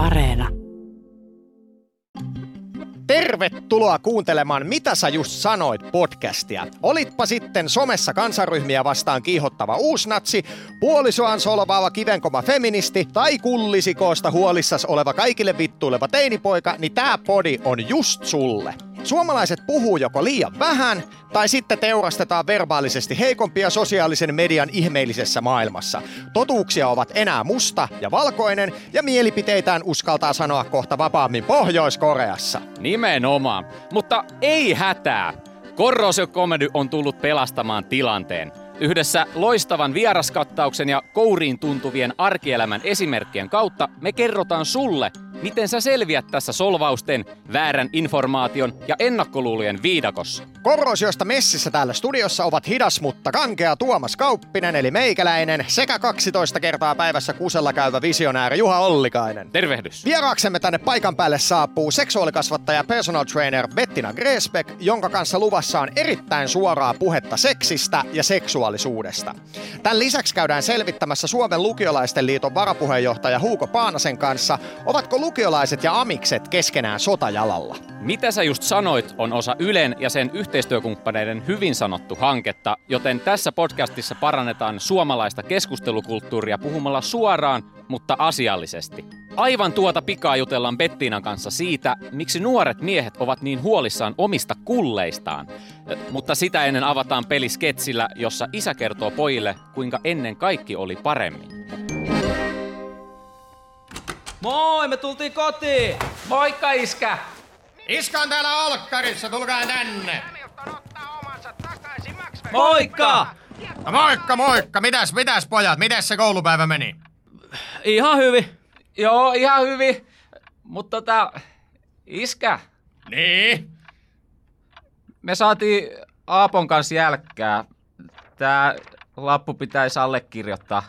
Areena. Tervetuloa kuuntelemaan Mitä sä just sanoit podcastia. Olitpa sitten somessa kansaryhmiä vastaan kiihottava uusnatsi, puolisoaan solvaava kivenkoma feministi tai kullisikoosta huolissas oleva kaikille vittuileva teinipoika, niin tää podi on just sulle. Suomalaiset puhuu joko liian vähän tai sitten teurastetaan verbaalisesti heikompia sosiaalisen median ihmeellisessä maailmassa. Totuuksia ovat enää musta ja valkoinen ja mielipiteitään uskaltaa sanoa kohta vapaammin Pohjois-Koreassa. Nimenomaan. Mutta ei hätää. Corrosio Comedy on tullut pelastamaan tilanteen. Yhdessä loistavan vieraskattauksen ja kouriin tuntuvien arkielämän esimerkkien kautta me kerrotaan sulle, miten sä selviät tässä solvausten, väärän informaation ja ennakkoluulujen viidakossa. Korrosiosta messissä täällä studiossa ovat hidas mutta kankea Tuomas Kauppinen eli meikäläinen sekä 12 kertaa päivässä kusella käyvä visionääri Juha Ollikainen. Tervehdys. Vieraaksemme tänne paikan päälle saapuu seksuaalikasvattaja personal trainer Bettina Gresbeck, jonka kanssa luvassa on erittäin suoraa puhetta seksistä ja seksuaalisuudesta. Tämän lisäksi käydään selvittämässä Suomen lukiolaisten liiton varapuheenjohtaja Huuko Paanasen kanssa, ovatko lukiolaiset ja amikset keskenään sotajalalla. Mitä sä just sanoit on osa Ylen ja sen yhteistyökumppaneiden hyvin sanottu hanketta, joten tässä podcastissa parannetaan suomalaista keskustelukulttuuria puhumalla suoraan, mutta asiallisesti. Aivan tuota pikaa jutellaan Bettinan kanssa siitä, miksi nuoret miehet ovat niin huolissaan omista kulleistaan. Mutta sitä ennen avataan peli sketsillä, jossa isä kertoo pojille, kuinka ennen kaikki oli paremmin. Moi, me tultiin kotiin! Moikka iskä! Iska on täällä olkkarissa, tulkaa tänne! Moikka! No moikka, moikka! Mitäs, mitäs pojat, mitäs se koulupäivä meni? Ihan hyvin. Joo, ihan hyvin. Mutta tota, iskä, Niin? me saatiin Aapon kanssa jälkkää. Tää lappu pitäisi allekirjoittaa.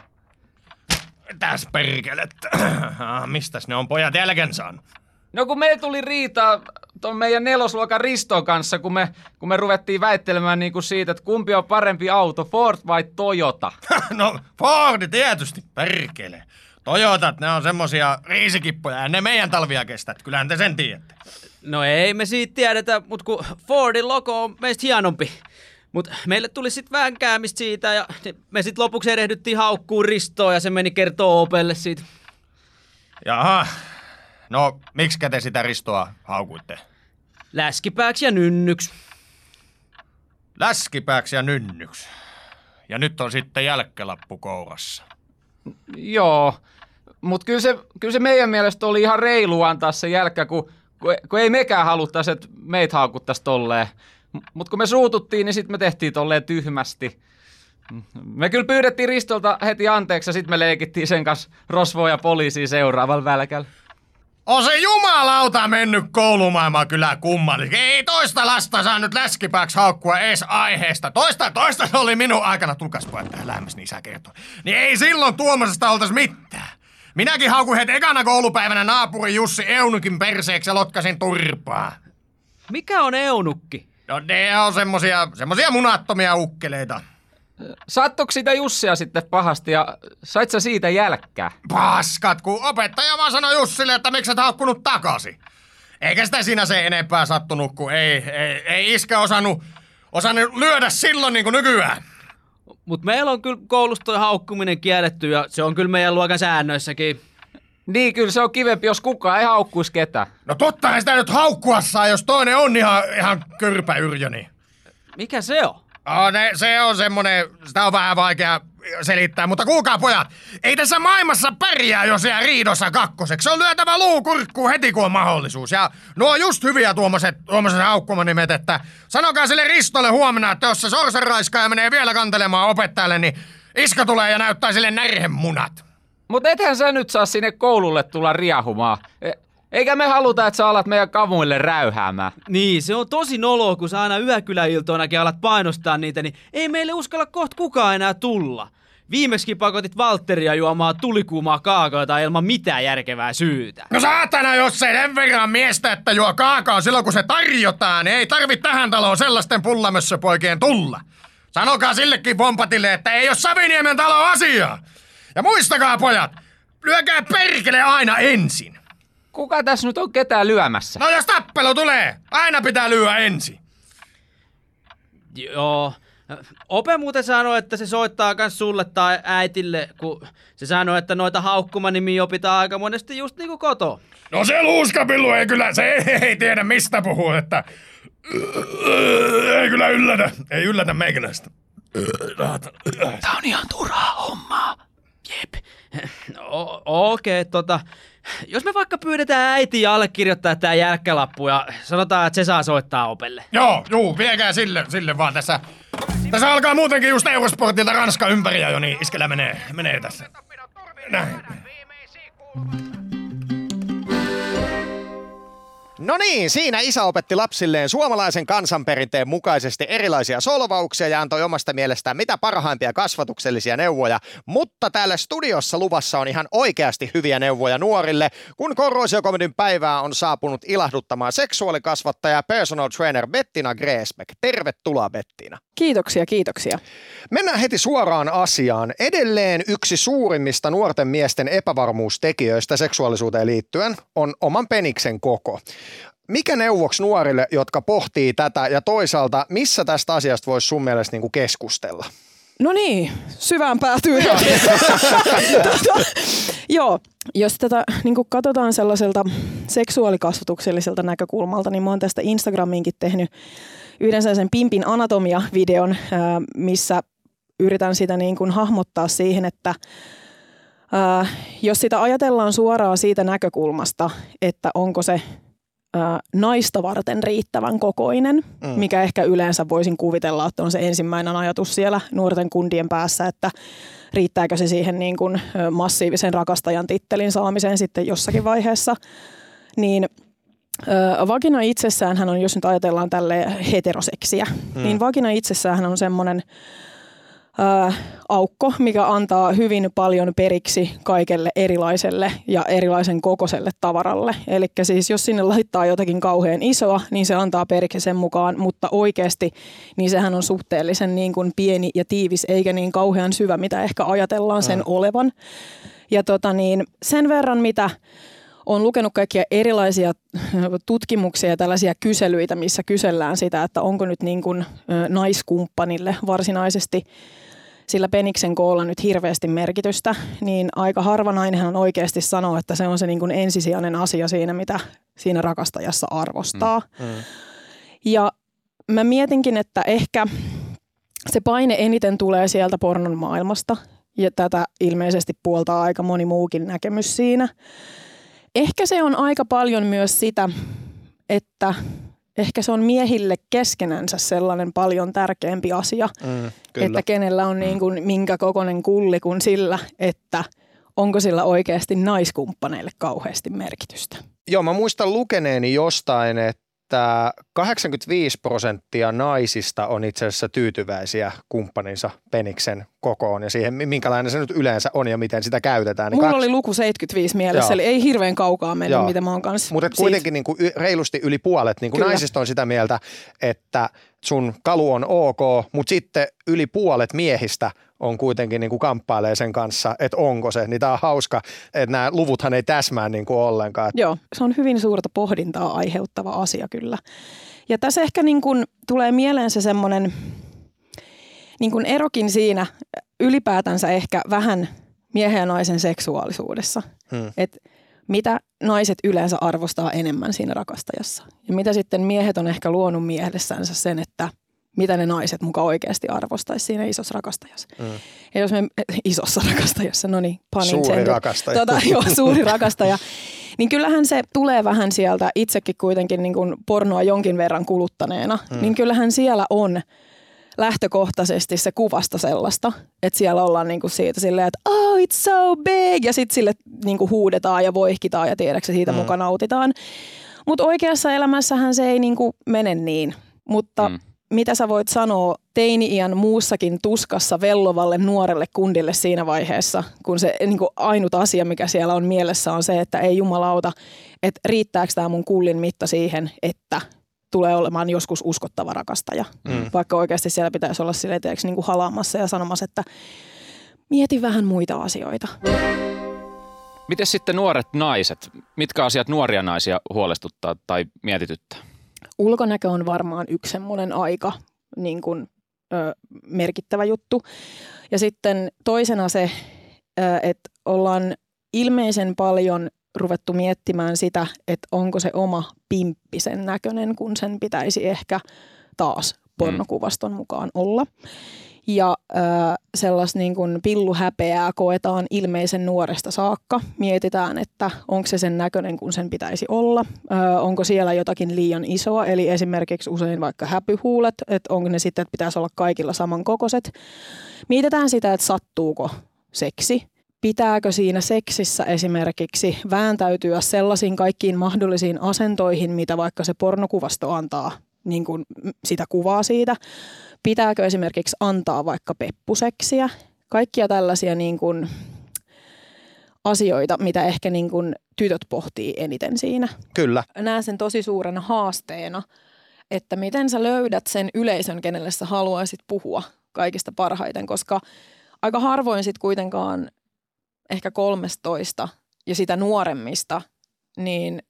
Mitäs perkelettä? Ah, Mistäs ne on pojat jälken saanut? No kun meillä tuli riita ton meidän nelosluokan Riston kanssa, kun me, kun me ruvettiin väittelemään niinku siitä, että kumpi on parempi auto, Ford vai Toyota. No Fordi tietysti, perkele. Toyotat, ne on semmosia riisikippoja ja ne meidän talvia kestät, kyllähän te sen tiedätte. No ei me siitä tiedetä, mut kun Fordin logo on meistä hienompi. Mut meille tuli sit vähän käämistä siitä ja me sit lopuksi erehdyttiin haukkuun Ristoon ja se meni kertoo Opelle siitä. Jaha, no miksi te sitä Ristoa haukuitte? Läskipääksi ja nynnyks. Läskipääksi ja nynnyks. Ja nyt on sitten jälkkelappu kourassa. Joo, mutta kyllä se, kyllä se meidän mielestä oli ihan reilu antaa se jälkkä, kun, kun, kun ei mekään haluttaisi, että meitä haukuttaisi tolleen. Mutta kun me suututtiin, niin sitten me tehtiin tolleen tyhmästi. Me kyllä pyydettiin Ristolta heti anteeksi ja sitten me leikittiin sen kanssa rosvoa ja poliisia seuraavalla välkällä. On se jumalauta mennyt koulumaailma kyllä kummallisesti. Ei toista lasta saa nyt läskipääksi haukkua ees aiheesta. Toista, toista se oli minun aikana. Tulkas pojat tähän lähemmäs, niin isä kertoo. Niin ei silloin Tuomasesta oltais mitään. Minäkin haukuin heti ekana koulupäivänä naapuri Jussi Eunukin perseeksi ja lotkasin turpaa. Mikä on eunukki? No ne on semmosia, semmosia munattomia ukkeleita. Sattuiko sitä Jussia sitten pahasti ja sait sä siitä jälkkää? Paskat, kun opettaja vaan sanoi Jussille, että miksi et haukkunut takaisin. Eikä sitä siinä se enempää sattunut, kun ei, ei, ei iskä osannut, osannut lyödä silloin niin kuin nykyään. Mut meillä on kyllä koulussa toi haukkuminen kielletty ja se on kyllä meidän luokan säännöissäkin. Niin, kyllä se on kivempi, jos kukaan ei haukkuisi ketään. No tottahan sitä nyt haukkua saa, jos toinen on ihan, ihan kyrpäyrjöni. Mikä se on? Oh, ne, se on semmonen, sitä on vähän vaikea selittää, mutta kuulkaa pojat, ei tässä maailmassa pärjää, jos jää riidossa kakkoseksi. Se on lyötävä luu kurkkuun heti, kun on mahdollisuus. Ja nuo on just hyviä tuommoiset, tuommoiset haukkumanimet, että sanokaa sille Ristolle huomenna, että jos se sorsanraiskaaja menee vielä kantelemaan opettajalle, niin iska tulee ja näyttää sille närhemunat. Mutta ethän sä nyt saa sinne koululle tulla riahumaan. E- Eikä me haluta, että sä alat meidän kamuille räyhäämään. Niin, se on tosi noloa, kun sä aina yökyläiltoinakin alat painostaa niitä, niin ei meille uskalla kohta kukaan enää tulla. Viimeksi pakotit Valtteria juomaan tulikuumaa kaakaota ilman mitään järkevää syytä. No saatana, jos ei sen verran miestä, että juo kaakaa silloin kun se tarjotaan, niin ei tarvi tähän taloon sellaisten pullamössöpoikien tulla. Sanokaa sillekin pompatille, että ei ole Saviniemen talo asiaa. Ja muistakaa pojat, lyökää perkele aina ensin. Kuka tässä nyt on ketään lyömässä? No jos tappelu tulee, aina pitää lyödä ensin. Joo. Ope muuten sanoi, että se soittaa kans sulle tai äitille, kun se sanoi, että noita haukkumanimiä opitaan aika monesti just niinku koto. No se luuskapillu ei kyllä, se ei, ei tiedä mistä puhuu, että ei kyllä yllätä, ei yllätä meikäläistä. Tää on ihan turhaa hommaa. O- Okei, okay, tota, jos me vaikka pyydetään äiti allekirjoittaa tää jälkkälappu ja sanotaan, että se saa soittaa opelle. Joo, juu, viekää sille, sille vaan tässä. Tässä alkaa muutenkin just Eurosportilta Ranska ympäri jo, niin iskellä menee, menee tässä. Näin. No niin, siinä isä opetti lapsilleen suomalaisen kansanperinteen mukaisesti erilaisia solvauksia ja antoi omasta mielestään mitä parhaimpia kasvatuksellisia neuvoja, mutta täällä studiossa luvassa on ihan oikeasti hyviä neuvoja nuorille, kun Korroisiokomedin päivää on saapunut ilahduttamaan seksuaalikasvattaja personal trainer Bettina Greesbeck. Tervetuloa Bettina. Kiitoksia, kiitoksia. Mennään heti suoraan asiaan. Edelleen yksi suurimmista nuorten miesten epävarmuustekijöistä seksuaalisuuteen liittyen on oman peniksen koko. Mikä neuvoksi nuorille, jotka pohtii tätä ja toisaalta missä tästä asiasta voisi sun mielestä niin kuin keskustella? No niin, syvään päätyy. Tota, Joo, jos tätä niin katsotaan sellaiselta seksuaalikasvatukselliselta näkökulmalta, niin mä oon tästä Instagramiinkin tehnyt yhden sen pimpin anatomia-videon, missä yritän sitä niin kuin hahmottaa siihen, että jos sitä ajatellaan suoraan siitä näkökulmasta, että onko se naista varten riittävän kokoinen, mm. mikä ehkä yleensä voisin kuvitella, että on se ensimmäinen ajatus siellä nuorten kundien päässä, että riittääkö se siihen niin kuin massiivisen rakastajan tittelin saamiseen sitten jossakin vaiheessa, niin vagina itsessään hän on, jos nyt ajatellaan tälle heteroseksiä, mm. niin vagina itsessään on semmoinen ää, aukko, mikä antaa hyvin paljon periksi kaikelle erilaiselle ja erilaisen kokoiselle tavaralle. Eli siis jos sinne laittaa jotakin kauhean isoa, niin se antaa periksi sen mukaan, mutta oikeasti niin sehän on suhteellisen niin kuin pieni ja tiivis, eikä niin kauhean syvä, mitä ehkä ajatellaan sen olevan. Ja tota niin, sen verran, mitä olen lukenut kaikkia erilaisia tutkimuksia ja tällaisia kyselyitä, missä kysellään sitä, että onko nyt niin kuin naiskumppanille varsinaisesti sillä peniksen koolla nyt hirveästi merkitystä, niin aika harva nainenhan oikeasti sanoo, että se on se niin kuin ensisijainen asia siinä, mitä siinä rakastajassa arvostaa. Mm. Mm. Ja mä mietinkin, että ehkä se paine eniten tulee sieltä pornon maailmasta, ja tätä ilmeisesti puoltaa aika moni muukin näkemys siinä. Ehkä se on aika paljon myös sitä, että ehkä se on miehille keskenänsä sellainen paljon tärkeämpi asia, mm, että kenellä on niin kuin minkä kokoinen kulli kuin sillä, että onko sillä oikeasti naiskumppaneille kauheasti merkitystä. Joo, mä muistan lukeneeni jostain, että että 85 prosenttia naisista on itse asiassa tyytyväisiä kumppaninsa peniksen kokoon ja siihen, minkälainen se nyt yleensä on ja miten sitä käytetään. Niin Mulla kaks... oli luku 75 mielessä, Joo. eli ei hirveän kaukaa mennyt, Joo. mitä mä oon kanssa. Mutta kuitenkin niin kuin reilusti yli puolet niin kuin naisista on sitä mieltä, että sun kalu on ok, mutta sitten yli puolet miehistä on kuitenkin niin kuin kamppailee sen kanssa, että onko se. Niin tämä on hauska, että nämä luvuthan ei täsmää niin kuin ollenkaan. Joo, se on hyvin suurta pohdintaa aiheuttava asia kyllä. Ja tässä ehkä niin kuin tulee mieleen se semmoinen niin kuin erokin siinä ylipäätänsä ehkä vähän miehen ja naisen seksuaalisuudessa. Hmm. Että mitä naiset yleensä arvostaa enemmän siinä rakastajassa. Ja mitä sitten miehet on ehkä luonut mielessänsä sen, että – mitä ne naiset muka oikeasti arvostaisi siinä isossa rakastajassa. Mm. Ja jos me, isossa rakastajassa, no niin, Suuri rakastaja. Tota, joo, suuri rakastaja. Niin kyllähän se tulee vähän sieltä itsekin kuitenkin niin kuin pornoa jonkin verran kuluttaneena. Mm. Niin kyllähän siellä on lähtökohtaisesti se kuvasta sellaista, että siellä ollaan niinku siitä silleen, että oh it's so big ja sitten sille niinku huudetaan ja voihkitaan ja tiedätkö siitä mm. mukaan nautitaan. Mutta oikeassa elämässähän se ei niinku mene niin. Mutta mm mitä sä voit sanoa teini-iän muussakin tuskassa vellovalle nuorelle kundille siinä vaiheessa, kun se niin kuin ainut asia, mikä siellä on mielessä, on se, että ei jumalauta, että riittääkö tämä mun kullin mitta siihen, että tulee olemaan joskus uskottava rakastaja. Mm. Vaikka oikeasti siellä pitäisi olla sille niin kuin halaamassa ja sanomassa, että mieti vähän muita asioita. Miten sitten nuoret naiset? Mitkä asiat nuoria naisia huolestuttaa tai mietityttää? ulkonäkö on varmaan yksi semmoinen aika niin kuin, ö, merkittävä juttu. Ja sitten toisena se, ö, että ollaan ilmeisen paljon ruvettu miettimään sitä, että onko se oma pimppi sen näköinen, kun sen pitäisi ehkä taas pornokuvaston mukaan olla. Ja äh, sellaista niin kuin pilluhäpeää koetaan ilmeisen nuoresta saakka. Mietitään, että onko se sen näköinen kuin sen pitäisi olla. Äh, onko siellä jotakin liian isoa, eli esimerkiksi usein vaikka häpyhuulet, että onko ne sitten, että pitäisi olla kaikilla samankokoiset. Mietitään sitä, että sattuuko seksi. Pitääkö siinä seksissä esimerkiksi vääntäytyä sellaisiin kaikkiin mahdollisiin asentoihin, mitä vaikka se pornokuvasto antaa niin kuin sitä kuvaa siitä. Pitääkö esimerkiksi antaa vaikka peppuseksiä? Kaikkia tällaisia niin kuin asioita, mitä ehkä niin kuin tytöt pohtii eniten siinä. Kyllä. Näen sen tosi suurena haasteena, että miten sä löydät sen yleisön, kenelle sä haluaisit puhua kaikista parhaiten, koska aika harvoin sitten kuitenkaan ehkä 13 ja sitä nuoremmista, niin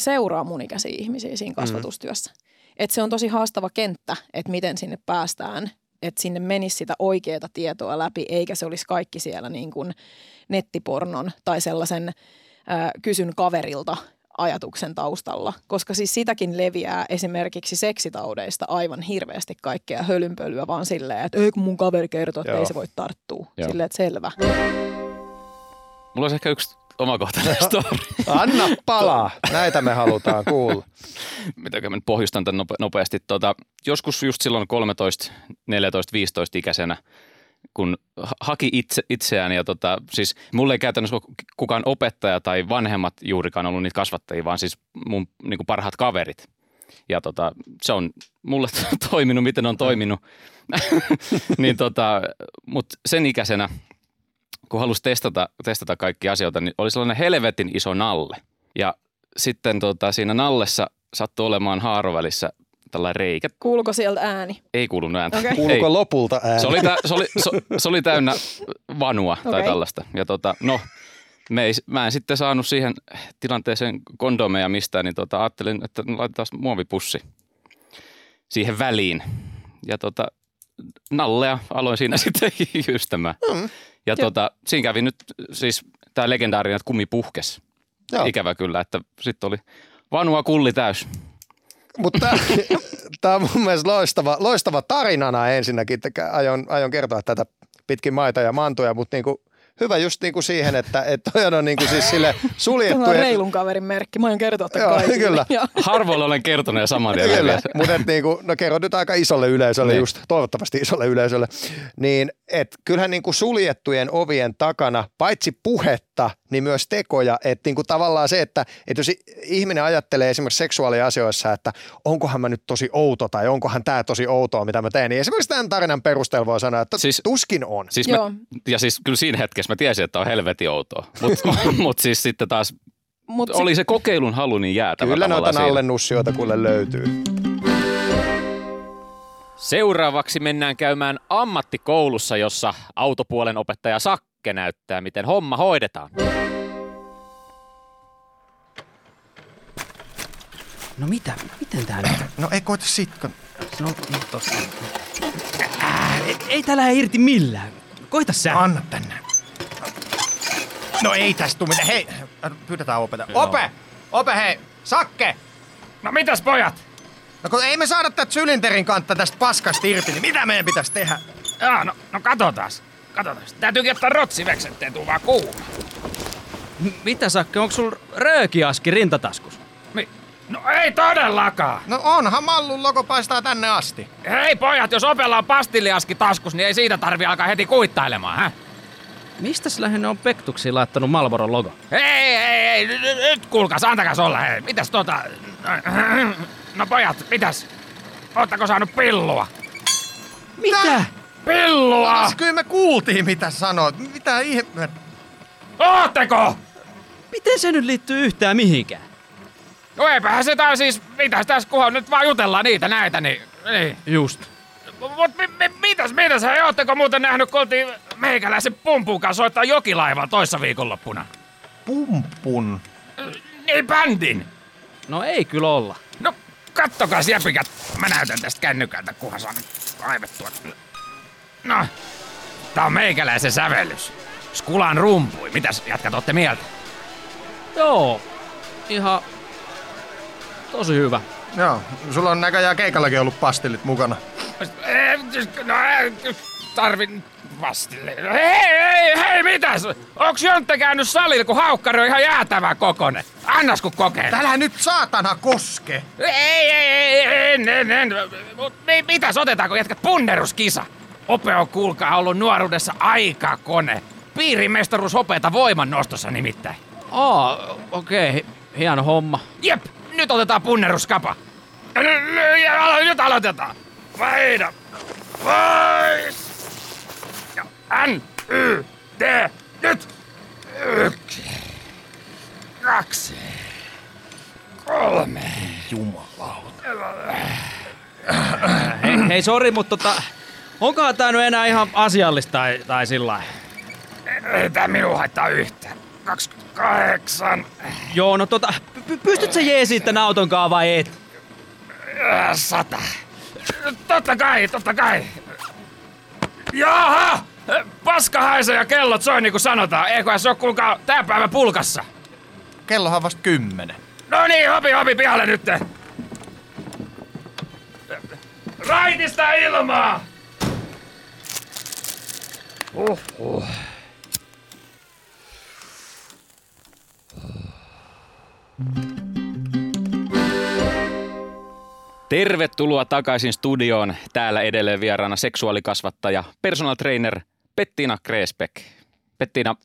seuraa mun ikäisiä ihmisiä siinä kasvatustyössä. Mm. Et se on tosi haastava kenttä, että miten sinne päästään, että sinne menisi sitä oikeaa tietoa läpi, eikä se olisi kaikki siellä niin kuin nettipornon tai sellaisen ää, kysyn kaverilta ajatuksen taustalla, koska siis sitäkin leviää esimerkiksi seksitaudeista aivan hirveästi kaikkea hölynpölyä, vaan silleen, että ei kun mun kaveri kertoo, että Joo. ei se voi tarttua. Joo. Silleen, että selvä. Mulla olisi ehkä yksi omakohtainen story. Anna palaa. Näitä me halutaan kuulla. Mitäkö mä nyt pohjustan tämän nope- nopeasti. Tota, joskus just silloin 13, 14, 15 ikäisenä, kun ha- haki itse, itseään ja tota, siis mulle ei käytännössä kukaan opettaja tai vanhemmat juurikaan ollut niitä kasvattajia, vaan siis mun niin parhaat kaverit. Ja tota, se on mulle toiminut, miten on toiminut. niin tota, mutta sen ikäisenä, kun halusi testata, testata kaikki asioita, niin oli sellainen helvetin iso nalle. Ja sitten tota, siinä nallessa sattui olemaan haarovälissä tällainen reikä. Kuuluuko sieltä ääni? Ei kuulunut ääntä. Okei. Ei. Kuuluuko lopulta ääni? Se oli, tä, se, oli, se, se oli täynnä vanua tai Okei. tällaista. Ja tota, no, me ei, mä en sitten saanut siihen tilanteeseen kondomeja mistään, niin tota, ajattelin, että laitetaan muovipussi siihen väliin. Ja tota, nallea aloin siinä sitten jystämään. Mm. Ja tota, siinä kävi nyt siis tämä legendaarinen, että kummi puhkes. Joo. Ikävä kyllä, että sitten oli vanua kulli täys. Mutta tämä on mun mielestä loistava, loistava tarinana ensinnäkin. Aion, aion kertoa tätä pitkin maita ja mantuja, mutta niinku, hyvä just niinku siihen, että et toi on niinku siis sille Tämä on suljettu. reilun kaverin merkki. Mä oon kertoa tämän Joo, kaikille. kyllä. Harvoilla olen kertonut ja saman tien Kyllä, mutta et niinku, no kerro nyt aika isolle yleisölle, Niin. just toivottavasti isolle yleisölle, niin et kyllähän niinku suljettujen ovien takana, paitsi puhetta, niin myös tekoja, että niinku tavallaan se, että et jos ihminen ajattelee esimerkiksi seksuaaliasioissa, että onkohan mä nyt tosi outo tai onkohan tämä tosi outoa, mitä mä teen, niin esimerkiksi tämän tarinan perusteella voi sanoa, että Siis- tuskin on. Siis mä, ja siis kyllä siinä hetkessä mä tiesin, että on helvetin outoa. Mutta mut siis sitten taas Mut oli se kokeilun halu niin jäätävä Kyllä noita nallennussioita kuule löytyy. Seuraavaksi mennään käymään ammattikoulussa, jossa autopuolen opettaja Sakke näyttää, miten homma hoidetaan. No mitä? Miten tää nyt? No ei koita sit, kun... No, no tossa. Ää, ei, ei tää lähde irti millään. Koita sä. Anna tänne. No ei tästä tuu mitään. Hei, pyydetään opeta. Ope! Ope, hei! Sakke! No mitäs pojat? No kun ei me saada tätä sylinterin kantta tästä paskasta irti, niin mitä meidän pitäisi tehdä? Jaa, no, no katsotaas. Katsotaas. Täytyykin ottaa rotsiveksi, ettei tuu vaan kuuma. M- Mitä Sakke, onko sul röökiaski rintataskus? Mi- No ei todellakaan. No onhan Mallun logo paistaa tänne asti. Hei pojat, jos opella on pastilliaski taskus, niin ei siitä tarvi alkaa heti kuittailemaan, hä? Mistäs lähinnä on Pektuksiin laittanut Malboron logo? Ei, ei, ei, nyt, nyt- nyt kuulkaas, antakas olla, hei. Mitäs tota... No pojat, mitäs? Oottako saanut pillua? Mitä? Pillua! Siis kyllä me kuultiin mitä sanoit. Mitä ihme... Ootteko? Miten se nyt liittyy yhtään mihinkään? No eipähän se tää siis, mitäs tässä kunhan nyt vaan jutellaan niitä näitä, niin... niin. Just. Mut mi, mi, mitäs, mitäs, hei, ootteko muuten nähnyt, kun oltiin meikäläisen pumpun kanssa soittaa jokilaivalla toissa viikonloppuna? Pumpun. Niin bändin. No ei kyllä olla. No, kattokaa jäpikät. Mä näytän tästä kännykältä, kunhan saan kaivettua. No, tää on meikäläisen sävellys. Skulan rumpui. Mitäs jatkat ootte mieltä? Joo, ihan tosi hyvä. Joo, sulla on näköjään keikallakin ollut pastillit mukana. No, tarvin vastille. Hei, hei, hei, mitäs? Onks Jontte käynyt salilla, kun haukkari on ihan jäätävä kokonen? Annas kun kokeen. Älä nyt saatana koske! Ei, ei, ei, en, en, en. Mut mi- Mitäs otetaanko jätkät punneruskisa? Ope on kuulkaa ollut nuoruudessa aikakone. Piirimestaruus opeta voiman nostossa nimittäin. Aa, okei, okay. hieno homma. Jep, nyt otetaan punneruskapa. Nyt aloitetaan. Vaihda. Pois. Ja N, Y, T, nyt. Yksi. Kaksi. Kolme. Hei, hei sori, mutta tota, onkohan tää nyt enää ihan asiallista tai, tai sillä lailla? Ei tää minua haittaa yhtään. 28. Joo, no tota, py- pystyt sä jeesiin tän auton vai et? Sata. Totta kai, totta kai. Jaha! Paska haisee ja kellot soi niin kuin sanotaan. Eiköhän se ole kuulkaa tää päivä pulkassa. Kellohan vasta kymmenen. No niin, hopi hopi pihalle nyt. Raitista ilmaa! Uhuh. Tervetuloa takaisin studioon. Täällä edelleen vieraana seksuaalikasvattaja, personal trainer Pettina Kreesbeck. Pettina,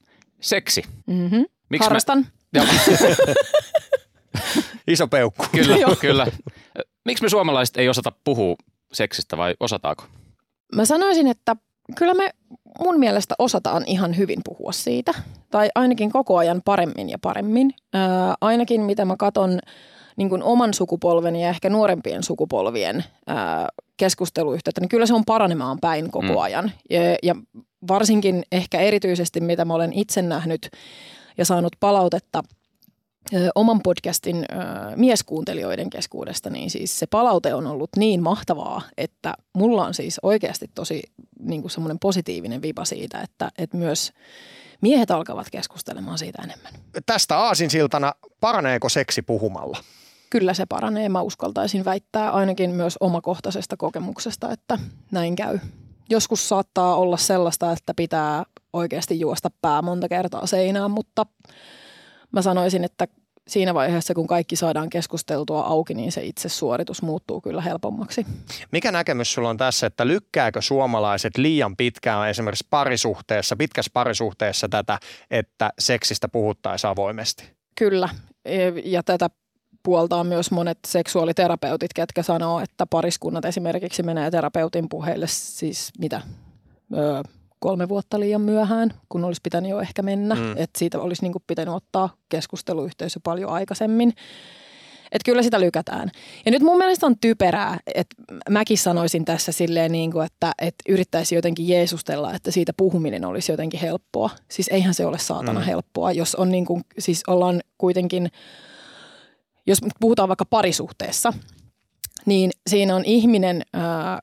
seksi. Mm-hmm. Miksi Harrastan. Mä... Iso peukku. kyllä, kyllä. Miksi me suomalaiset ei osata puhua seksistä vai osataako? Mä sanoisin, että kyllä me mun mielestä osataan ihan hyvin puhua siitä. Tai ainakin koko ajan paremmin ja paremmin. Ää, ainakin mitä mä katon niin kuin oman sukupolven ja ehkä nuorempien sukupolvien ää, keskusteluyhteyttä, niin kyllä se on paranemaan päin koko Mm. ajan. Ja, ja varsinkin ehkä erityisesti, mitä mä olen itse nähnyt ja saanut palautetta ö, oman podcastin ö, mieskuuntelijoiden keskuudesta, niin siis se palaute on ollut niin mahtavaa, että mulla on siis oikeasti tosi niin kuin semmoinen positiivinen vipa siitä, että, että myös miehet alkavat keskustelemaan siitä enemmän. Tästä aasinsiltana, paraneeko seksi puhumalla? Kyllä se paranee, mä uskaltaisin väittää ainakin myös omakohtaisesta kokemuksesta, että näin käy. Joskus saattaa olla sellaista, että pitää oikeasti juosta pää monta kertaa seinään, mutta mä sanoisin, että siinä vaiheessa, kun kaikki saadaan keskusteltua auki, niin se itse suoritus muuttuu kyllä helpommaksi. Mikä näkemys sulla on tässä, että lykkääkö suomalaiset liian pitkään esimerkiksi parisuhteessa, pitkässä parisuhteessa tätä, että seksistä puhuttaisiin avoimesti? Kyllä, ja tätä puoltaa myös monet seksuaaliterapeutit, ketkä sanoo, että pariskunnat esimerkiksi menee terapeutin puheille siis mitä, öö, kolme vuotta liian myöhään, kun olisi pitänyt jo ehkä mennä. Mm. Että siitä olisi niin kuin pitänyt ottaa keskusteluyhteisö paljon aikaisemmin. Että kyllä sitä lykätään. Ja nyt mun mielestä on typerää, että mäkin sanoisin tässä silleen niin kuin, että, että yrittäisi jotenkin jeesustella, että siitä puhuminen olisi jotenkin helppoa. Siis eihän se ole saatana Mm. helppoa, jos on niin kuin, siis ollaan kuitenkin, jos puhutaan vaikka parisuhteessa, niin siinä on ihminen,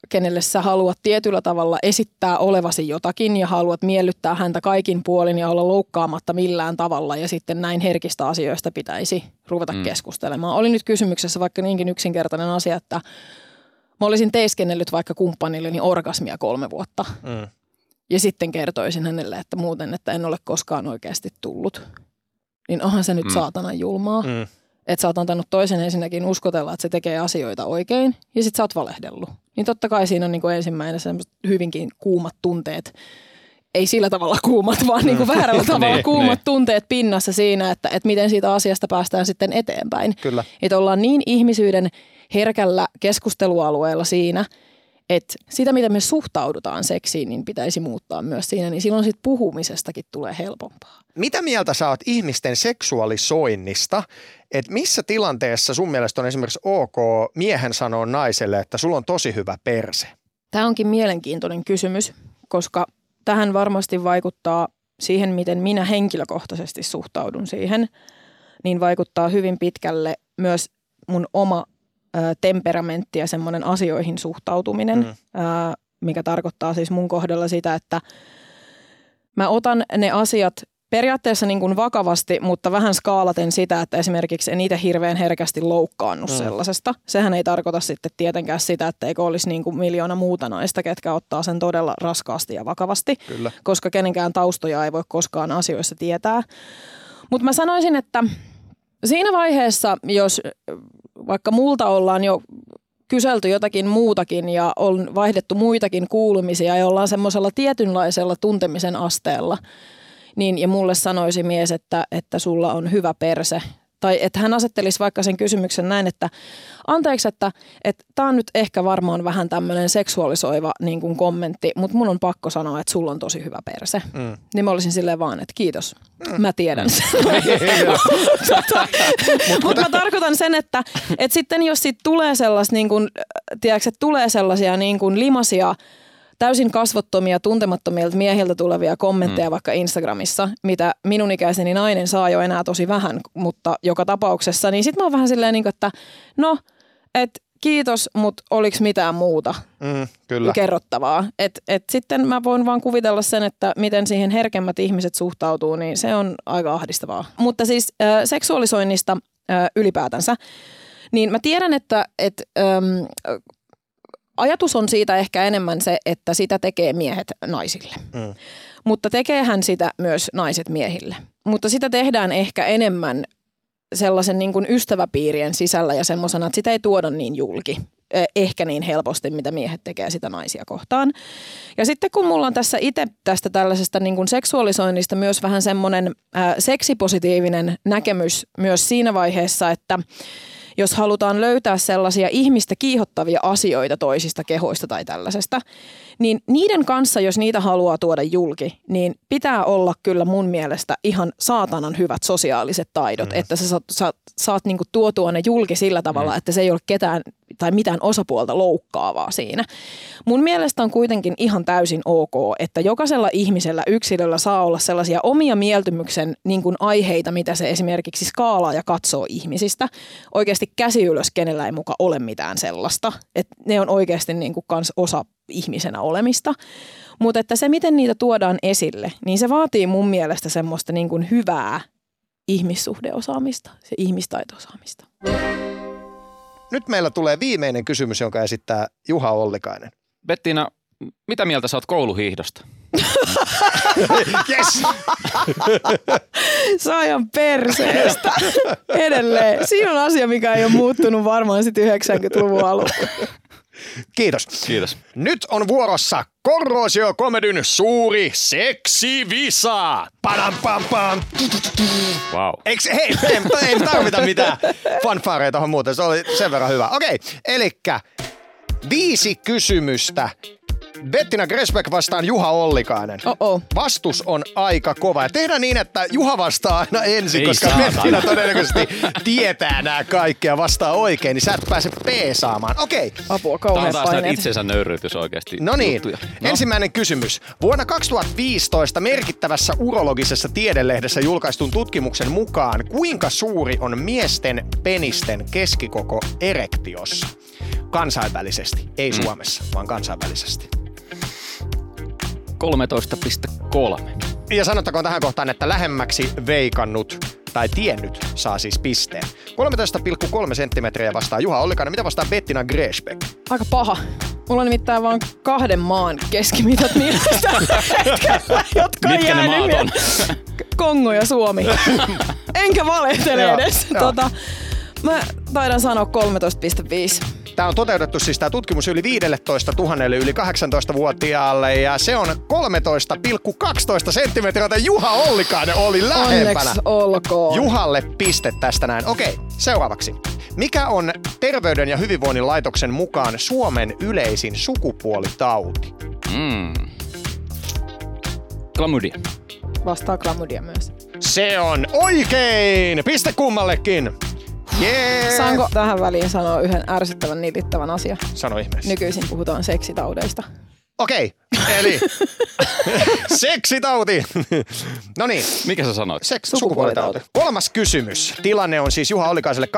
kenelle sä haluat tietyllä tavalla esittää olevasi jotakin ja haluat miellyttää häntä kaikin puolin ja olla loukkaamatta millään tavalla ja sitten näin herkistä asioista pitäisi ruveta Mm. keskustelemaan. Oli nyt kysymyksessä vaikka niinkin yksinkertainen asia, että mä olisin teeskennellyt vaikka kumppanilleni orgasmia kolme vuotta Mm. ja sitten kertoisin hänelle, että muuten, että en ole koskaan oikeasti tullut. Niin onhan se nyt mm. saatana julmaa. Mm. Mm. Että sä oot antanut toisen ensinnäkin uskotella, että se tekee asioita oikein ja sit sä oot valehdellut. Niin totta kai siinä on niinku ensimmäinen semmoiset hyvinkin kuumat tunteet. Ei sillä tavalla kuumat, vaan niinku väärällä tavalla Niin, kuumat niin. tunteet pinnassa siinä, että, että miten siitä asiasta päästään sitten eteenpäin. Kyllä. Että ollaan niin ihmisyyden herkällä keskustelualueella siinä, että sitä, miten me suhtaudutaan seksiin, niin pitäisi muuttaa myös siinä, niin silloin siitä puhumisestakin tulee helpompaa. Mitä mieltä sä oot ihmisten seksuaalisoinnista? että missä tilanteessa sun mielestä on esimerkiksi ok miehen sanoa naiselle, että sulla on tosi hyvä perse? Tämä onkin mielenkiintoinen kysymys, koska tähän varmasti vaikuttaa siihen, miten minä henkilökohtaisesti suhtaudun siihen, niin vaikuttaa hyvin pitkälle myös mun oma temperamentti ja semmoinen asioihin suhtautuminen, mm. ö, mikä tarkoittaa siis mun kohdalla sitä, että mä otan ne asiat periaatteessa niin kuin vakavasti, mutta vähän skaalaten sitä, että esimerkiksi en itse hirveän herkästi loukkaannut mm. sellaisesta. Sehän ei tarkoita sitten tietenkään sitä, että eikö olisi niin kuin miljoona muuta naista, ketkä ottaa sen todella raskaasti ja vakavasti, Kyllä. koska kenenkään taustoja ei voi koskaan asioissa tietää. Mutta mä sanoisin, että siinä vaiheessa, jos vaikka multa ollaan jo kyselty jotakin muutakin ja on vaihdettu muitakin kuulumisia ja ollaan semmoisella tietynlaisella tuntemisen asteella, niin, ja mulle sanoisi mies, että, että sulla on hyvä perse. Tai että hän asettelisi vaikka sen kysymyksen näin, että anteeksi, että tämä on nyt ehkä varmaan vähän tämmöinen seksuaalisoiva niin kuin kommentti, mutta mun on pakko sanoa, että sulla on tosi hyvä perse. Mm. Niin mä olisin silleen vaan, että kiitos, mm. mä tiedän sen. Tota, mutta mä tarkoitan sen, että, että sitten jos sit tulee sellaista, niin kuin, tiedätkö, että tulee sellaisia niin kuin limasia, täysin kasvottomia, tuntemattomilta miehiltä tulevia kommentteja mm. vaikka Instagramissa, mitä minun ikäiseni nainen saa jo enää tosi vähän, mutta joka tapauksessa, niin sitten mä oon vähän silleen, niin kuin, että no, että kiitos, mutta oliko mitään muuta Mm, kyllä. kerrottavaa. Et, et sitten mä voin vaan kuvitella sen, että miten siihen herkemmät ihmiset suhtautuu, niin se on aika ahdistavaa. Mutta siis äh, seksuaalisoinnista äh, ylipäätänsä, niin mä tiedän, että et, ähm, ajatus on siitä ehkä enemmän se, että sitä tekee miehet naisille. Mm. Mutta tekeehän sitä myös naiset miehille. Mutta sitä tehdään ehkä enemmän sellaisen niin kuin ystäväpiirien sisällä ja semmoisena, että sitä ei tuoda niin julki ehkä niin helposti, mitä miehet tekee sitä naisia kohtaan. Ja sitten kun mulla on tässä itse tästä tällaisesta niin kuin seksuaalisoinnista myös vähän semmoinen äh, seksipositiivinen näkemys myös siinä vaiheessa, että jos halutaan löytää sellaisia ihmistä kiihottavia asioita toisista kehoista tai tällaisesta, niin niiden kanssa, jos niitä haluaa tuoda julki, niin pitää olla kyllä mun mielestä ihan saatanan hyvät sosiaaliset taidot, mm. että sä saat, saat, saat niinku tuotua ne julki sillä tavalla, mm. että se ei ole ketään tai mitään osapuolta loukkaavaa siinä. Mun mielestä on kuitenkin ihan täysin ok, että jokaisella ihmisellä, yksilöllä saa olla sellaisia omia mieltymyksen niin kuin aiheita, mitä se esimerkiksi skaalaa ja katsoo ihmisistä. Oikeasti käsi ylös, kenellä ei muka ole mitään sellaista. että ne on oikeasti niin kuin kans osa ihmisenä olemista. Mutta että se, miten niitä tuodaan esille, niin se vaatii mun mielestä semmoista niin kuin hyvää ihmissuhdeosaamista, se ihmistaitoosaamista. Nyt meillä tulee viimeinen kysymys, jonka esittää Juha Ollikainen. Bettina, mitä mieltä sä oot kouluhiihdosta? yes! Saajan perseestä. Edelleen. Siinä on asia, mikä ei ole muuttunut varmaan sitten 90-luvun alussa. Kiitos. Kiitos. Nyt on vuorossa Korrosio Komedyn suuri seksivisa. Padam pam pam. Wow. Eiks, hei, ei, ei tarvita mitään fanfaareja tuohon muuten. Se oli sen verran hyvä. Okei, elikkä viisi kysymystä Bettina Gresbeck vastaan Juha Ollikainen. Oh-oh. Vastus on aika kova. Ja tehdään niin, että Juha vastaa aina ensin, Ei koska saatana. Bettina todennäköisesti tietää nämä kaikki ja vastaa oikein, niin sä et pääse peesaamaan. Okei, Apua, Tämä on taas itsensä nöyryytys oikeasti. No niin, no. ensimmäinen kysymys. Vuonna 2015 merkittävässä urologisessa tiedelehdessä julkaistun tutkimuksen mukaan, kuinka suuri on miesten penisten keskikoko erektiossa? Kansainvälisesti, ei mm. Suomessa, vaan kansainvälisesti. 13,3. Ja sanottakoon tähän kohtaan, että lähemmäksi veikannut tai tiennyt saa siis pisteen. 13,3 senttimetriä vastaa Juha Ollikainen. Mitä vastaa Bettina Gresbeck? Aika paha. Mulla on nimittäin vaan kahden maan keskimitat niistä hetkellä, jotka on Mitkä ne maat on? Kongo ja Suomi. Enkä valehtele Joo, edes. joo. Tota, mä taidan sanoa 13,5. Tämä on toteutettu siis tämä tutkimus yli 15 000 yli 18-vuotiaalle ja se on 13,12 senttimetriä, joten Juha Ollikainen oli lähempänä. Onneksi olkoon. Juhalle piste tästä näin. Okei, seuraavaksi. Mikä on Terveyden ja hyvinvoinnin laitoksen mukaan Suomen yleisin sukupuolitauti? Mm. Klamydia. Vastaa klamydia myös. Se on oikein! Piste kummallekin! Jee! Saanko tähän väliin sanoa yhden ärsyttävän nitittävän asian? Sano ihmeessä. Nykyisin puhutaan seksitaudeista. Okei, eli seksitauti. no niin, Mikä sä sanoit? seks, Sukupuolitauti. Kolmas kysymys. Tilanne on siis Juha Ollikaiselle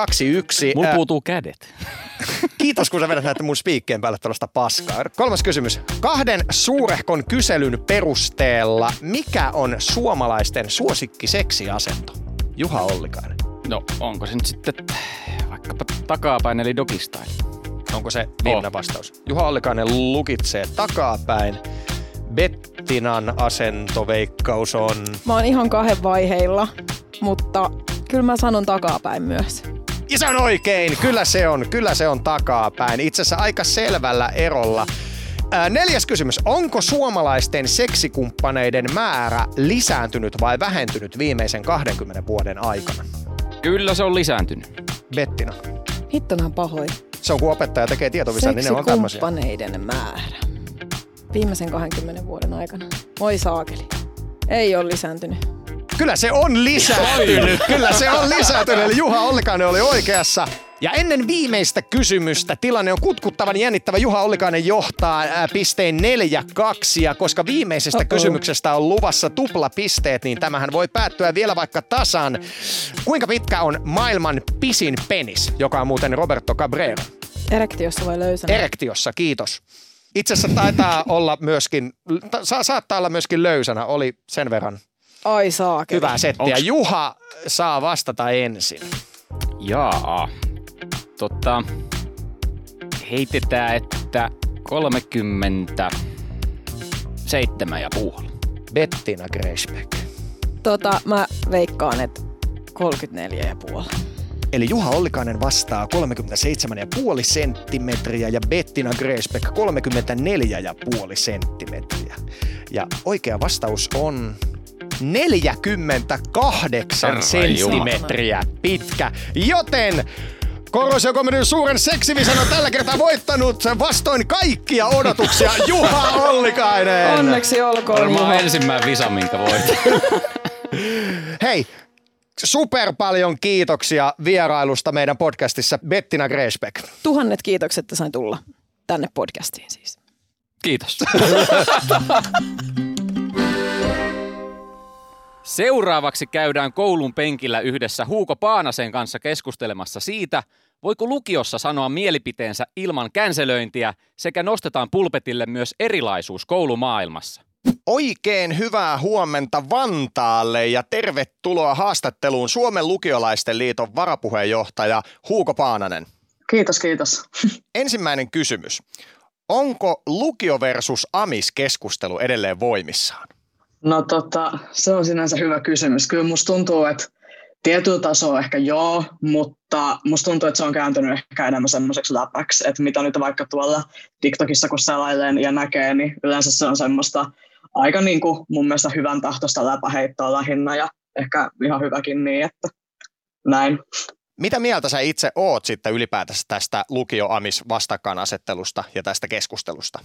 2-1. Mulla puutuu kädet. Kiitos, kun sä vedät näitä mun spiikkien päälle tuollaista paskaa. Kolmas kysymys. Kahden suurehkon kyselyn perusteella, mikä on suomalaisten suosikki seksiasento? Juha Ollikainen. No, onko se nyt sitten vaikkapa takapäin eli dogistyle? Onko se viimeinen Oh. vastaus? Juha Ollikainen lukitsee takapäin. Bettinan asentoveikkaus on... Mä oon ihan kahden vaiheilla, mutta kyllä mä sanon takapäin myös. Ja se on oikein, kyllä se on, kyllä se on takapäin. Itse asiassa aika selvällä erolla. Ää, neljäs kysymys. Onko suomalaisten seksikumppaneiden määrä lisääntynyt vai vähentynyt viimeisen 20 vuoden aikana? Kyllä se on lisääntynyt. Bettina. Hitto nää pahoin. Se on kun opettaja tekee tietovisan, niin ne on tämmöisiä. Määrä. Viimeisen 20 vuoden aikana. Voi saakeli. Ei ole lisääntynyt. Kyllä se on lisääntynyt. Kyllä se on lisääntynyt. Eli Juha Ollikainen oli oikeassa. Ja ennen viimeistä kysymystä tilanne on kutkuttavan jännittävä. Juha Ollikainen johtaa ää, pisteen 4-2 ja koska viimeisestä Uh-oh. kysymyksestä on luvassa tuplapisteet, niin tämähän voi päättyä vielä vaikka tasan. Kuinka pitkä on maailman pisin penis, joka on muuten Roberto Cabrera? Erektiossa vai löysänä? Erektiossa, kiitos. Itse asiassa taitaa olla myöskin, ta- sa- saattaa olla myöskin löysänä, oli sen verran Ai saakeli. hyvää settiä. Onks- Juha saa vastata ensin. Jaa. Tota, heitetään, että 37 ja puoli. Bettina Gresbeck. Tota, mä veikkaan, että 34 ja puoli. Eli Juha Ollikainen vastaa 37,5 senttimetriä ja Bettina Gresbeck 34,5 senttimetriä. Ja oikea vastaus on 48 Herra senttimetriä pitkä, joten Korrosiokomedian suuren seksivisan on tällä kertaa voittanut vastoin kaikkia odotuksia Juha Ollikainen. Onneksi olkoon Juha. Varmaan ensimmäinen visa, minkä voit. Hei, super paljon kiitoksia vierailusta meidän podcastissa Bettina Gresbeck. Tuhannet kiitokset, että sain tulla tänne podcastiin siis. Kiitos. Seuraavaksi käydään koulun penkillä yhdessä Huuko Paanasen kanssa keskustelemassa siitä, voiko lukiossa sanoa mielipiteensä ilman känselöintiä sekä nostetaan pulpetille myös erilaisuus koulumaailmassa. Oikein hyvää huomenta Vantaalle ja tervetuloa haastatteluun Suomen lukiolaisten liiton varapuheenjohtaja Huuko Paananen. Kiitos, kiitos. Ensimmäinen kysymys. Onko lukio versus amis-keskustelu edelleen voimissaan? No tota, se on sinänsä hyvä kysymys. Kyllä musta tuntuu, että tietyllä tasolla ehkä joo, mutta musta tuntuu, että se on kääntynyt ehkä enemmän semmoiseksi läpäksi, että mitä nyt vaikka tuolla TikTokissa kun selailee ja näkee, niin yleensä se on semmoista aika niin kuin mun mielestä hyvän tahtoista läpäheittoa lähinnä ja ehkä ihan hyväkin niin, että näin. Mitä mieltä sä itse oot sitten ylipäätänsä tästä lukio-amis-vastakkainasettelusta ja tästä keskustelusta?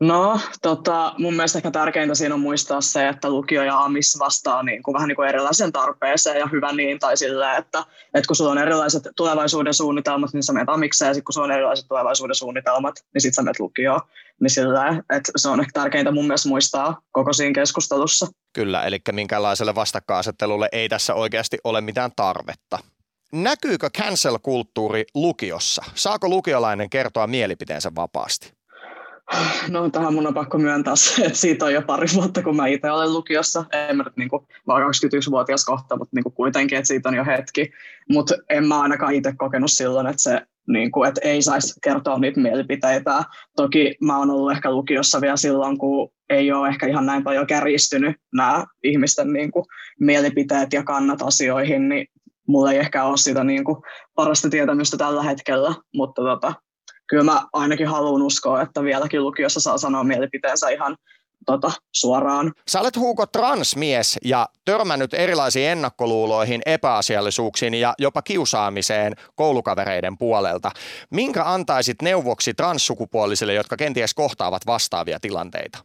No, tota, mun mielestä ehkä tärkeintä siinä on muistaa se, että lukio ja AMIS vastaa niin kuin vähän niin kuin erilaisen tarpeeseen ja hyvä niin, tai silleen, että, että kun sulla on erilaiset tulevaisuuden suunnitelmat, niin sä menet AMIkseen, ja sitten kun sulla on erilaiset tulevaisuuden suunnitelmat, niin sitten sä menet lukioon. Niin silleen, että se on ehkä tärkeintä mun mielestä muistaa koko siinä keskustelussa. Kyllä, eli minkälaiselle vastakkainasettelulle ei tässä oikeasti ole mitään tarvetta. Näkyykö cancel-kulttuuri lukiossa? Saako lukiolainen kertoa mielipiteensä vapaasti? No tähän mun on pakko myöntää se, että siitä on jo pari vuotta, kun mä itse olen lukiossa. En mä nyt niin kuin, mä olen 21-vuotias kohta, mutta niin kuin kuitenkin, että siitä on jo hetki. Mutta en mä ainakaan itse kokenut silloin, että se niin kuin, että ei saisi kertoa niitä mielipiteitä. Toki mä oon ollut ehkä lukiossa vielä silloin, kun ei ole ehkä ihan näin paljon kärjistynyt nämä ihmisten niin kuin, mielipiteet ja kannat asioihin, niin mulla ei ehkä ole sitä niin kuin, parasta tietämystä tällä hetkellä, mutta tota, kyllä mä ainakin haluan uskoa, että vieläkin lukiossa saa sanoa mielipiteensä ihan tota, suoraan. Sä olet Huuko transmies ja törmännyt erilaisiin ennakkoluuloihin, epäasiallisuuksiin ja jopa kiusaamiseen koulukavereiden puolelta. Minkä antaisit neuvoksi transsukupuolisille, jotka kenties kohtaavat vastaavia tilanteita?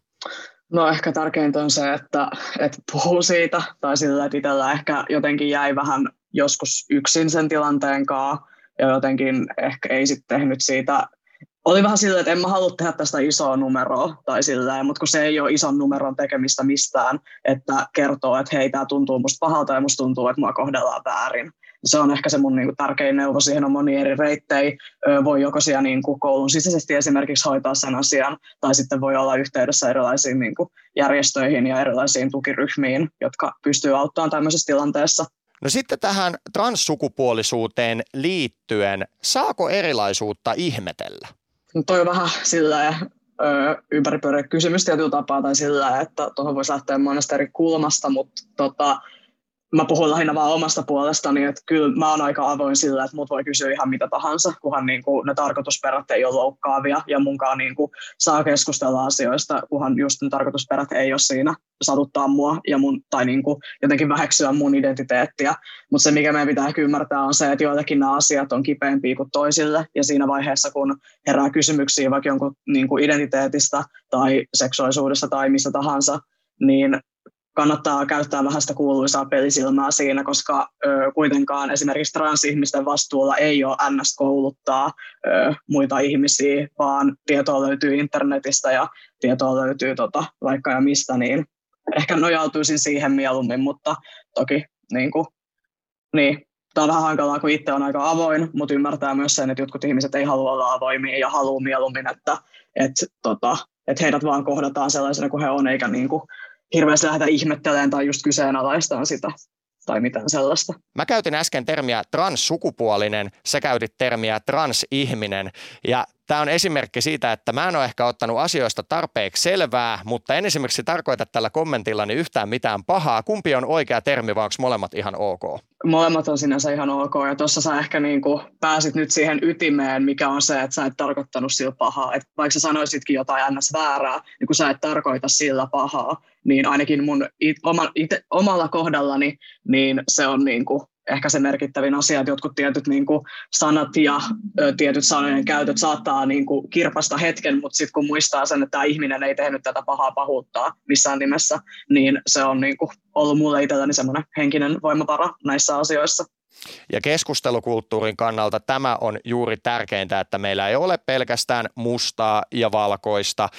No ehkä tärkeintä on se, että, että puhuu siitä, tai sillä, että itsellä ehkä jotenkin jäi vähän joskus yksin sen tilanteen kanssa, ja jotenkin ehkä ei sitten tehnyt siitä oli vähän silleen, että en mä halua tehdä tästä isoa numeroa tai silleen, mutta kun se ei ole ison numeron tekemistä mistään, että kertoo, että hei, tämä tuntuu musta pahalta ja musta tuntuu, että mua kohdellaan väärin. Se on ehkä se mun niin kuin, tärkein neuvo. Siihen on moni eri reittejä. Voi joko siellä niin kuin, koulun sisäisesti esimerkiksi hoitaa sen asian, tai sitten voi olla yhteydessä erilaisiin niin kuin, järjestöihin ja erilaisiin tukiryhmiin, jotka pystyy auttamaan tämmöisessä tilanteessa. No sitten tähän transsukupuolisuuteen liittyen, saako erilaisuutta ihmetellä? No toi on vähän sillä ympäripyöreä kysymys tietyllä tapaa tai sillä, että tuohon voisi lähteä monesta eri kulmasta, mutta tota, mä puhun lähinnä vaan omasta puolestani, että kyllä mä oon aika avoin sillä, että mut voi kysyä ihan mitä tahansa, kunhan niin kuin ne tarkoitusperät ei ole loukkaavia ja munkaan niin kuin saa keskustella asioista, kunhan just ne tarkoitusperät ei ole siinä satuttaa mua ja mun, tai niin kuin jotenkin väheksyä mun identiteettiä. Mutta se, mikä meidän pitää ymmärtää, on se, että joillekin nämä asiat on kipeämpiä kuin toisille ja siinä vaiheessa, kun herää kysymyksiä vaikka jonkun niin kuin identiteetistä tai seksuaalisuudesta tai mistä tahansa, niin kannattaa käyttää vähän sitä kuuluisaa pelisilmää siinä, koska ö, kuitenkaan esimerkiksi transihmisten vastuulla ei ole NS kouluttaa ö, muita ihmisiä, vaan tietoa löytyy internetistä ja tietoa löytyy tota, vaikka ja mistä, niin ehkä nojautuisin siihen mieluummin, mutta toki niin kuin, niin, tämä on vähän hankalaa, kun itse on aika avoin, mutta ymmärtää myös sen, että jotkut ihmiset ei halua olla avoimia ja haluaa mieluummin, että, että, tota, että heidät vaan kohdataan sellaisena kuin he on, eikä niin kuin, hirveästi lähdetä ihmettelemään tai just kyseenalaistaan sitä tai mitään sellaista. Mä käytin äsken termiä transsukupuolinen, sä käytit termiä transihminen ja tämä on esimerkki siitä, että mä en ole ehkä ottanut asioista tarpeeksi selvää, mutta en esimerkiksi tarkoita tällä kommentillani yhtään mitään pahaa. Kumpi on oikea termi vai onko molemmat ihan ok? Molemmat on sinänsä ihan ok ja tuossa sä ehkä niin kuin pääsit nyt siihen ytimeen, mikä on se, että sä et tarkoittanut sillä pahaa. Et vaikka sä sanoisitkin jotain ns. väärää, niin kun sä et tarkoita sillä pahaa, niin ainakin mun it, oma, ite, omalla kohdallani, niin se on niin kuin ehkä se merkittävin asia, että jotkut tietyt niin kuin sanat ja ö, tietyt sanojen käytöt saattaa niin kuin kirpasta hetken, mutta sitten kun muistaa sen, että tämä ihminen ei tehnyt tätä pahaa pahuuttaa missään nimessä, niin se on niin kuin ollut mulle itselläni semmoinen henkinen voimavara näissä asioissa. Ja keskustelukulttuurin kannalta tämä on juuri tärkeintä, että meillä ei ole pelkästään mustaa ja valkoista.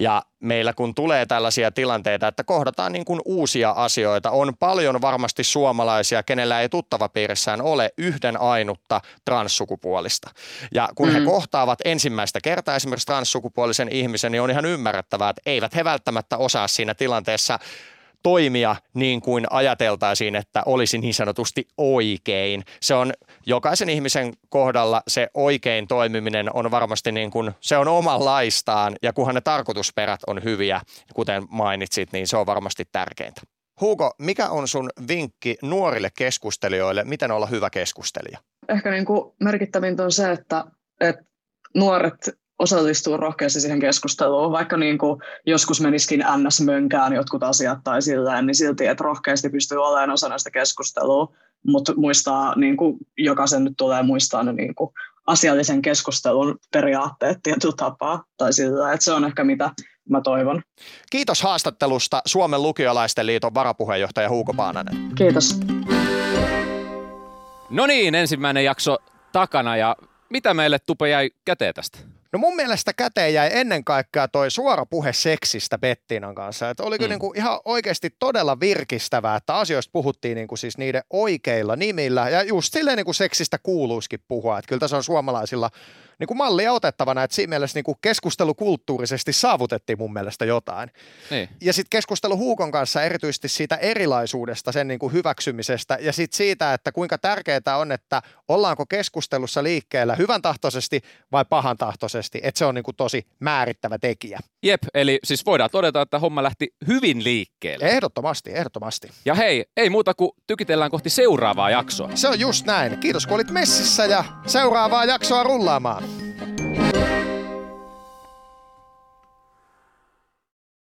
Ja meillä kun tulee tällaisia tilanteita, että kohdataan niin kuin uusia asioita, on paljon varmasti suomalaisia, kenellä ei tuttava piirissään ole yhden ainutta transsukupuolista. Ja kun mm. he kohtaavat ensimmäistä kertaa esimerkiksi transsukupuolisen ihmisen, niin on ihan ymmärrettävää, että eivät he välttämättä osaa siinä tilanteessa toimia niin kuin ajateltaisiin, että olisi niin sanotusti oikein. Se on jokaisen ihmisen kohdalla se oikein toimiminen on varmasti niin kuin, se on omanlaistaan ja kunhan ne tarkoitusperät on hyviä, kuten mainitsit, niin se on varmasti tärkeintä. Hugo, mikä on sun vinkki nuorille keskustelijoille, miten olla hyvä keskustelija? Ehkä niin kuin merkittävintä on se, että, että nuoret osallistua rohkeasti siihen keskusteluun, vaikka niin kuin joskus menisikin ns. mönkään jotkut asiat tai sillä niin silti, että rohkeasti pystyy olemaan osana sitä keskustelua, mutta muistaa, niin kuin jokaisen nyt tulee muistaa ne niin kuin asiallisen keskustelun periaatteet tietyllä tapaa, tai sillä, että se on ehkä mitä mä toivon. Kiitos haastattelusta Suomen lukiolaisten liiton varapuheenjohtaja Huuko Paananen. Kiitos. No niin, ensimmäinen jakso takana ja mitä meille Tupe jäi käteen tästä? No mun mielestä käteen jäi ennen kaikkea toi suora puhe seksistä Bettinan kanssa. Että oliko mm. niinku ihan oikeasti todella virkistävää, että asioista puhuttiin niinku siis niiden oikeilla nimillä. Ja just silleen niinku seksistä kuuluisikin puhua. Että kyllä tässä on suomalaisilla niin kuin mallia otettavana, että siinä mielessä niin kuin keskustelukulttuurisesti saavutettiin mun mielestä jotain. Niin. Ja sitten keskustelu Huukon kanssa erityisesti siitä erilaisuudesta, sen niin kuin hyväksymisestä ja sitten siitä, että kuinka tärkeää on, että ollaanko keskustelussa liikkeellä hyvän tahtoisesti vai pahan tahtoisesti, että se on niin kuin tosi määrittävä tekijä. Jep, eli siis voidaan todeta, että homma lähti hyvin liikkeelle. Ehdottomasti, ehdottomasti. Ja hei, ei muuta kuin tykitellään kohti seuraavaa jaksoa. Se on just näin. Kiitos kun olit messissä ja seuraavaa jaksoa rullaamaan.